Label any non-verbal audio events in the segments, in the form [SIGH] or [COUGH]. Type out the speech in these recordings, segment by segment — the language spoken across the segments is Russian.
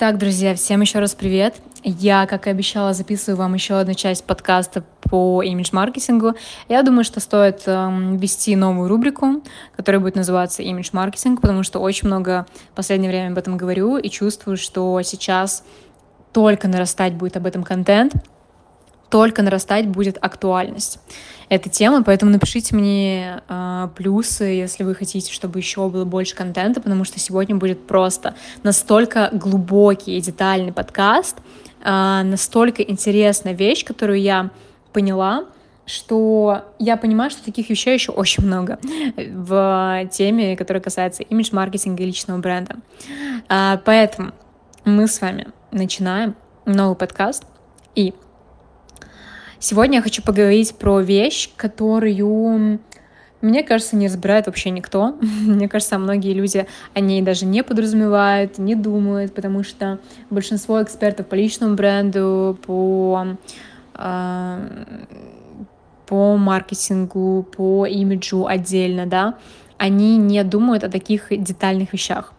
Так, друзья, всем еще раз привет. Я, как и обещала, записываю вам еще одну часть подкаста по имидж-маркетингу. Я думаю, что стоит э, ввести новую рубрику, которая будет называться имидж-маркетинг, потому что очень много в последнее время об этом говорю и чувствую, что сейчас только нарастать будет об этом контент, только нарастать будет актуальность этой темы, поэтому напишите мне э, плюсы, если вы хотите, чтобы еще было больше контента, потому что сегодня будет просто настолько глубокий и детальный подкаст, э, настолько интересная вещь, которую я поняла, что я понимаю, что таких вещей еще очень много в теме, которая касается имидж-маркетинга и личного бренда. А, поэтому мы с вами начинаем новый подкаст. И Сегодня я хочу поговорить про вещь, которую, мне кажется, не разбирает вообще никто. [LAUGHS] мне кажется, многие люди о ней даже не подразумевают, не думают, потому что большинство экспертов по личному бренду, по э, по маркетингу, по имиджу отдельно, да, они не думают о таких детальных вещах.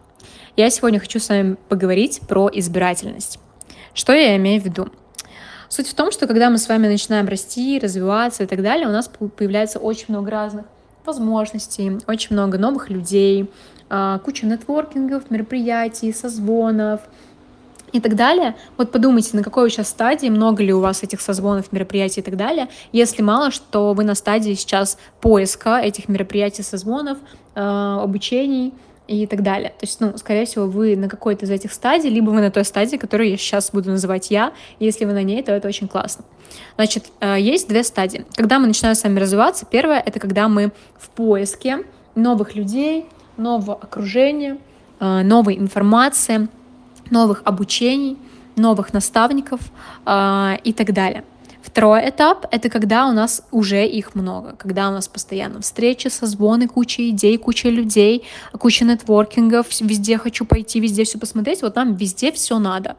Я сегодня хочу с вами поговорить про избирательность. Что я имею в виду? Суть в том, что когда мы с вами начинаем расти, развиваться и так далее, у нас появляется очень много разных возможностей, очень много новых людей, а, куча нетворкингов, мероприятий, созвонов, и так далее. Вот подумайте, на какой вы сейчас стадии, много ли у вас этих созвонов, мероприятий и так далее. Если мало, что вы на стадии сейчас поиска этих мероприятий, созвонов, э, обучений, и так далее. То есть, ну, скорее всего, вы на какой-то из этих стадий, либо вы на той стадии, которую я сейчас буду называть я. Если вы на ней, то это очень классно. Значит, э, есть две стадии. Когда мы начинаем с вами развиваться, первое — это когда мы в поиске новых людей, нового окружения, э, новой информации, новых обучений, новых наставников э, и так далее. Второй этап — это когда у нас уже их много, когда у нас постоянно встречи, созвоны, куча идей, куча людей, куча нетворкингов, везде хочу пойти, везде все посмотреть, вот нам везде все надо.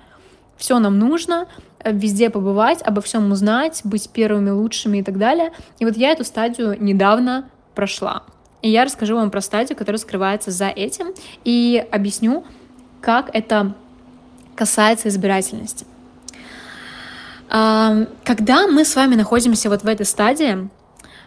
Все нам нужно, э, везде побывать, обо всем узнать, быть первыми, лучшими и так далее. И вот я эту стадию недавно прошла. И я расскажу вам про стадию, которая скрывается за этим, и объясню, как это касается избирательности. Когда мы с вами находимся вот в этой стадии,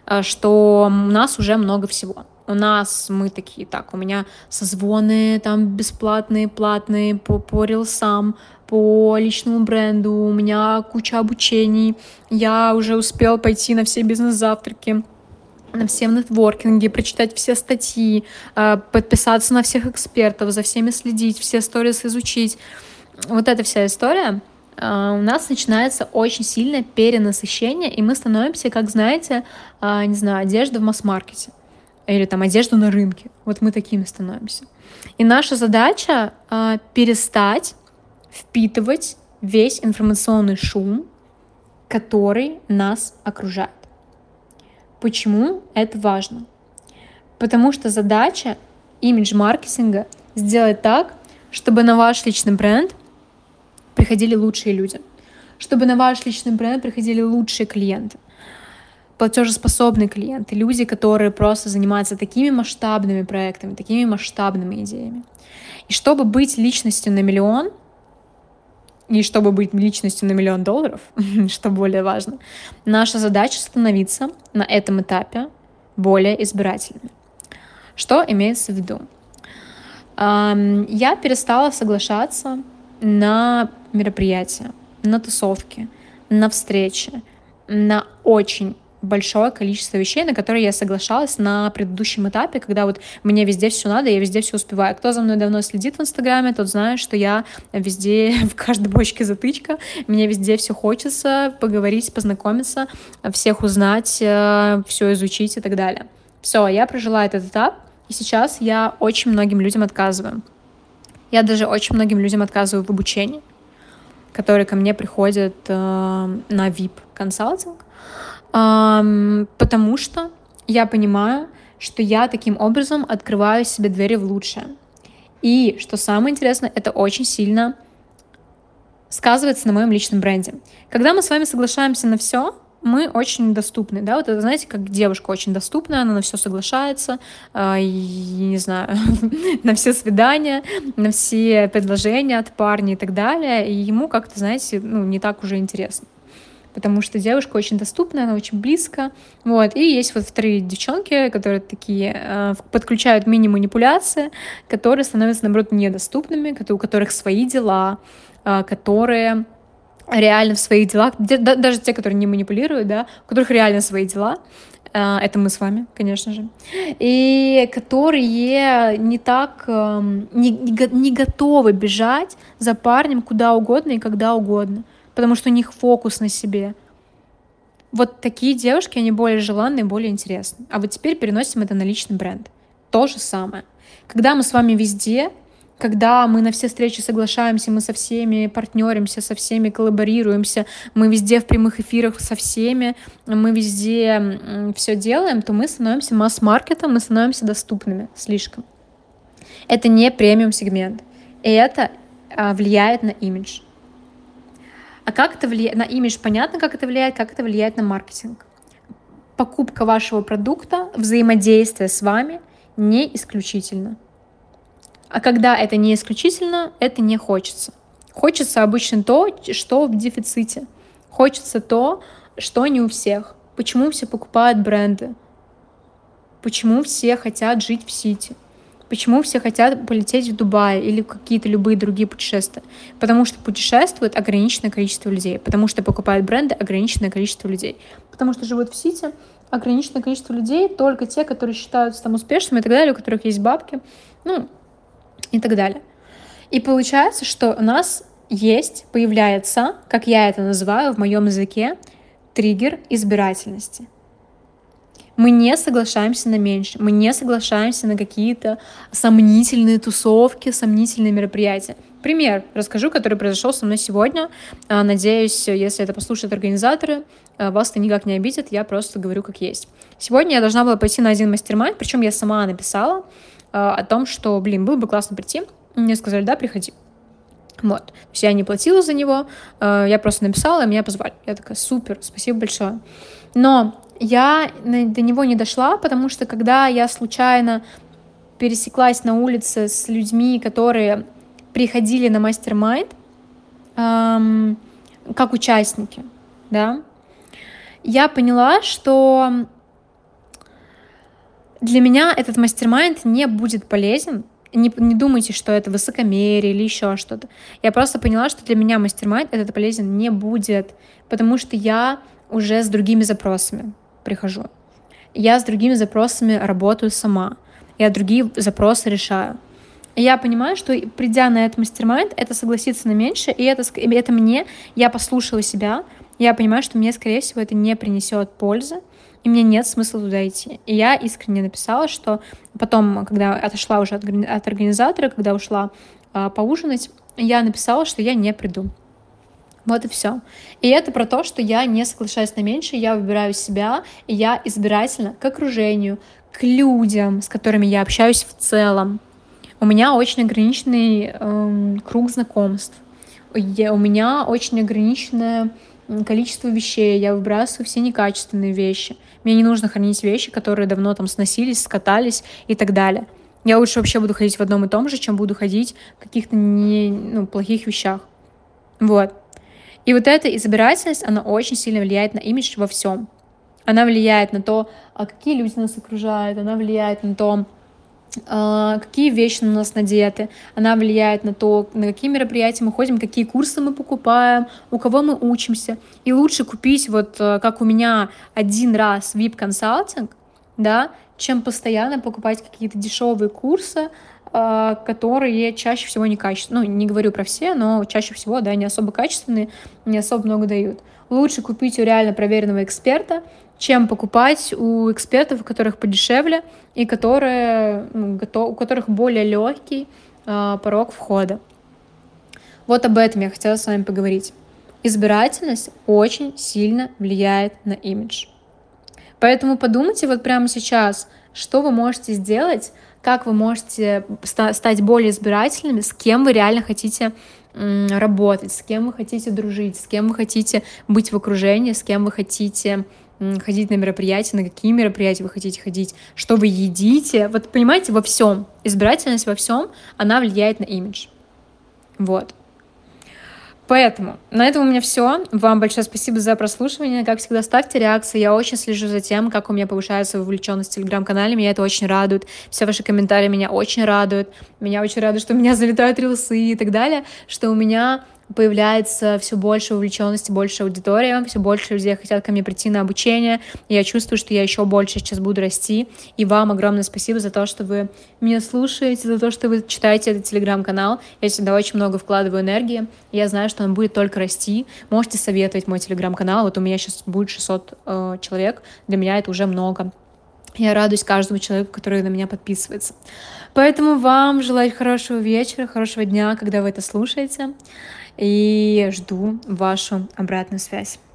э, что у нас уже много всего. У нас мы такие, так, у меня созвоны там бесплатные, платные по, по рилсам, по личному бренду, у меня куча обучений, я уже успел пойти на все бизнес-завтраки, на все нетворкинги, прочитать все статьи, э, подписаться на всех экспертов, за всеми следить, все сторис изучить. Вот эта вся история — а, у нас начинается очень сильное перенасыщение, и мы становимся, как знаете, а, не знаю, одежда в масс-маркете или там одежду на рынке. Вот мы такими становимся. И наша задача а, перестать впитывать весь информационный шум, который нас окружает. Почему это важно? Потому что задача имидж-маркетинга сделать так, чтобы на ваш личный бренд приходили лучшие люди, чтобы на ваш личный бренд приходили лучшие клиенты, платежеспособные клиенты, люди, которые просто занимаются такими масштабными проектами, такими масштабными идеями. И чтобы быть личностью на миллион, и чтобы быть личностью на миллион долларов, [LAUGHS] что более важно, наша задача становиться на этом этапе более избирательными. Что имеется в виду? Я перестала соглашаться на мероприятия, на тусовки, на встречи, на очень большое количество вещей, на которые я соглашалась на предыдущем этапе, когда вот мне везде все надо, я везде все успеваю. Кто за мной давно следит в Инстаграме, тот знает, что я везде, [LAUGHS] в каждой бочке затычка, мне везде все хочется поговорить, познакомиться, всех узнать, э, все изучить и так далее. Все, я прожила этот этап, и сейчас я очень многим людям отказываю. Я даже очень многим людям отказываю в обучении, которые ко мне приходят э, на VIP-консалтинг, э, потому что я понимаю, что я таким образом открываю себе двери в лучшее. И, что самое интересное, это очень сильно сказывается на моем личном бренде. Когда мы с вами соглашаемся на все, мы очень доступны, да, вот это, знаете, как девушка очень доступная, она на все соглашается, э, и, не знаю, [LAUGHS] на все свидания, на все предложения от парня и так далее, и ему как-то, знаете, ну, не так уже интересно. Потому что девушка очень доступная, она очень близко, вот, и есть вот вторые девчонки, которые такие э, подключают мини-манипуляции, которые становятся, наоборот, недоступными, у которых свои дела, э, которые реально в своих делах, даже те, которые не манипулируют, да, у которых реально свои дела, э, это мы с вами, конечно же, и которые не так, эм, не, не готовы бежать за парнем куда угодно и когда угодно потому что у них фокус на себе. Вот такие девушки, они более желанные, более интересные. А вот теперь переносим это на личный бренд. То же самое. Когда мы с вами везде, когда мы на все встречи соглашаемся, мы со всеми партнеримся, со всеми коллаборируемся, мы везде в прямых эфирах со всеми, мы везде все делаем, то мы становимся масс-маркетом, мы становимся доступными слишком. Это не премиум сегмент. И это а, влияет на имидж. А как это влияет на имидж? Понятно, как это влияет, как это влияет на маркетинг. Покупка вашего продукта, взаимодействие с вами не исключительно. А когда это не исключительно, это не хочется. Хочется обычно то, что в дефиците. Хочется то, что не у всех. Почему все покупают бренды? Почему все хотят жить в Сити? Почему все хотят полететь в Дубай или какие-то любые другие путешествия? Потому что путешествует ограниченное количество людей, потому что покупают бренды ограниченное количество людей, потому что живут в Сити ограниченное количество людей, только те, которые считаются там успешными и так далее, у которых есть бабки, ну, и так далее. И получается, что у нас есть, появляется, как я это называю в моем языке, триггер избирательности – мы не соглашаемся на меньше, мы не соглашаемся на какие-то сомнительные тусовки, сомнительные мероприятия. Пример расскажу, который произошел со мной сегодня. А, надеюсь, если это послушают организаторы, а, вас это никак не обидит, я просто говорю как есть. Сегодня я должна была пойти на один мастер причем я сама написала о том, что, блин, было бы классно прийти. Мне сказали, да, приходи. Вот. То есть я не платила за него, я просто написала, и меня позвали. Я такая, супер, спасибо большое. Но я до него не дошла, потому что когда я случайно пересеклась на улице с людьми, которые приходили на mastermind эм, как участники, да, я поняла, что для меня этот mastermind не будет полезен. Не, не думайте, что это высокомерие или еще что-то. Я просто поняла, что для меня mastermind этот полезен не будет, потому что я уже с другими запросами прихожу. Я с другими запросами работаю сама. Я другие запросы решаю. Я понимаю, что придя на этот мастер это согласиться на меньше, и это, это мне, я послушала себя, я понимаю, что мне, скорее всего, это не принесет пользы, и мне нет смысла туда идти. И я искренне написала, что потом, когда отошла уже от, от организатора, когда ушла э, поужинать, я написала, что я не приду. Вот и все. И это про то, что я не соглашаюсь на меньше, я выбираю себя, и я избирательно к окружению, к людям, с которыми я общаюсь в целом. У меня очень ограниченный эм, круг знакомств. У меня очень ограниченное количество вещей. Я выбрасываю все некачественные вещи. Мне не нужно хранить вещи, которые давно там сносились, скатались и так далее. Я лучше вообще буду ходить в одном и том же, чем буду ходить в каких-то не, ну, плохих вещах. Вот. И вот эта избирательность, она очень сильно влияет на имидж во всем. Она влияет на то, а какие люди нас окружают, она влияет на то, какие вещи на нас надеты, она влияет на то, на какие мероприятия мы ходим, какие курсы мы покупаем, у кого мы учимся. И лучше купить, вот э, как у меня один раз VIP-консалтинг, да, чем постоянно покупать какие-то дешевые курсы, а, которые чаще всего некачественные. Ну, не говорю про все, но чаще всего, да, не особо качественные, не особо много дают. Лучше купить у реально проверенного эксперта, чем покупать у экспертов, у которых подешевле и которые, ну, у которых более легкий э, порог входа. Вот об этом я хотела с вами поговорить. Избирательность очень сильно влияет на имидж. Поэтому подумайте вот прямо сейчас, что вы можете сделать, как вы можете стать более избирательными, с кем вы реально хотите работать, с кем вы хотите дружить, с кем вы хотите быть в окружении, с кем вы хотите ходить на мероприятия, на какие мероприятия вы хотите ходить, что вы едите. Вот понимаете, во всем, избирательность во всем, она влияет на имидж. Вот. Поэтому на этом у меня все. Вам большое спасибо за прослушивание. Как всегда, ставьте реакции. Я очень слежу за тем, как у меня повышается вовлеченность в телеграм-канале. Меня это очень радует. Все ваши комментарии меня очень радуют. Меня очень радует, что у меня залетают рилсы и так далее, что у меня появляется все больше увлеченности, больше аудитория, все больше людей хотят ко мне прийти на обучение. Я чувствую, что я еще больше сейчас буду расти. И вам огромное спасибо за то, что вы меня слушаете, за то, что вы читаете этот телеграм-канал. Я всегда очень много вкладываю энергии. Я знаю, что он будет только расти. Можете советовать мой телеграм-канал. Вот у меня сейчас будет 600 э, человек. Для меня это уже много. Я радуюсь каждому человеку, который на меня подписывается. Поэтому вам желаю хорошего вечера, хорошего дня, когда вы это слушаете и жду вашу обратную связь.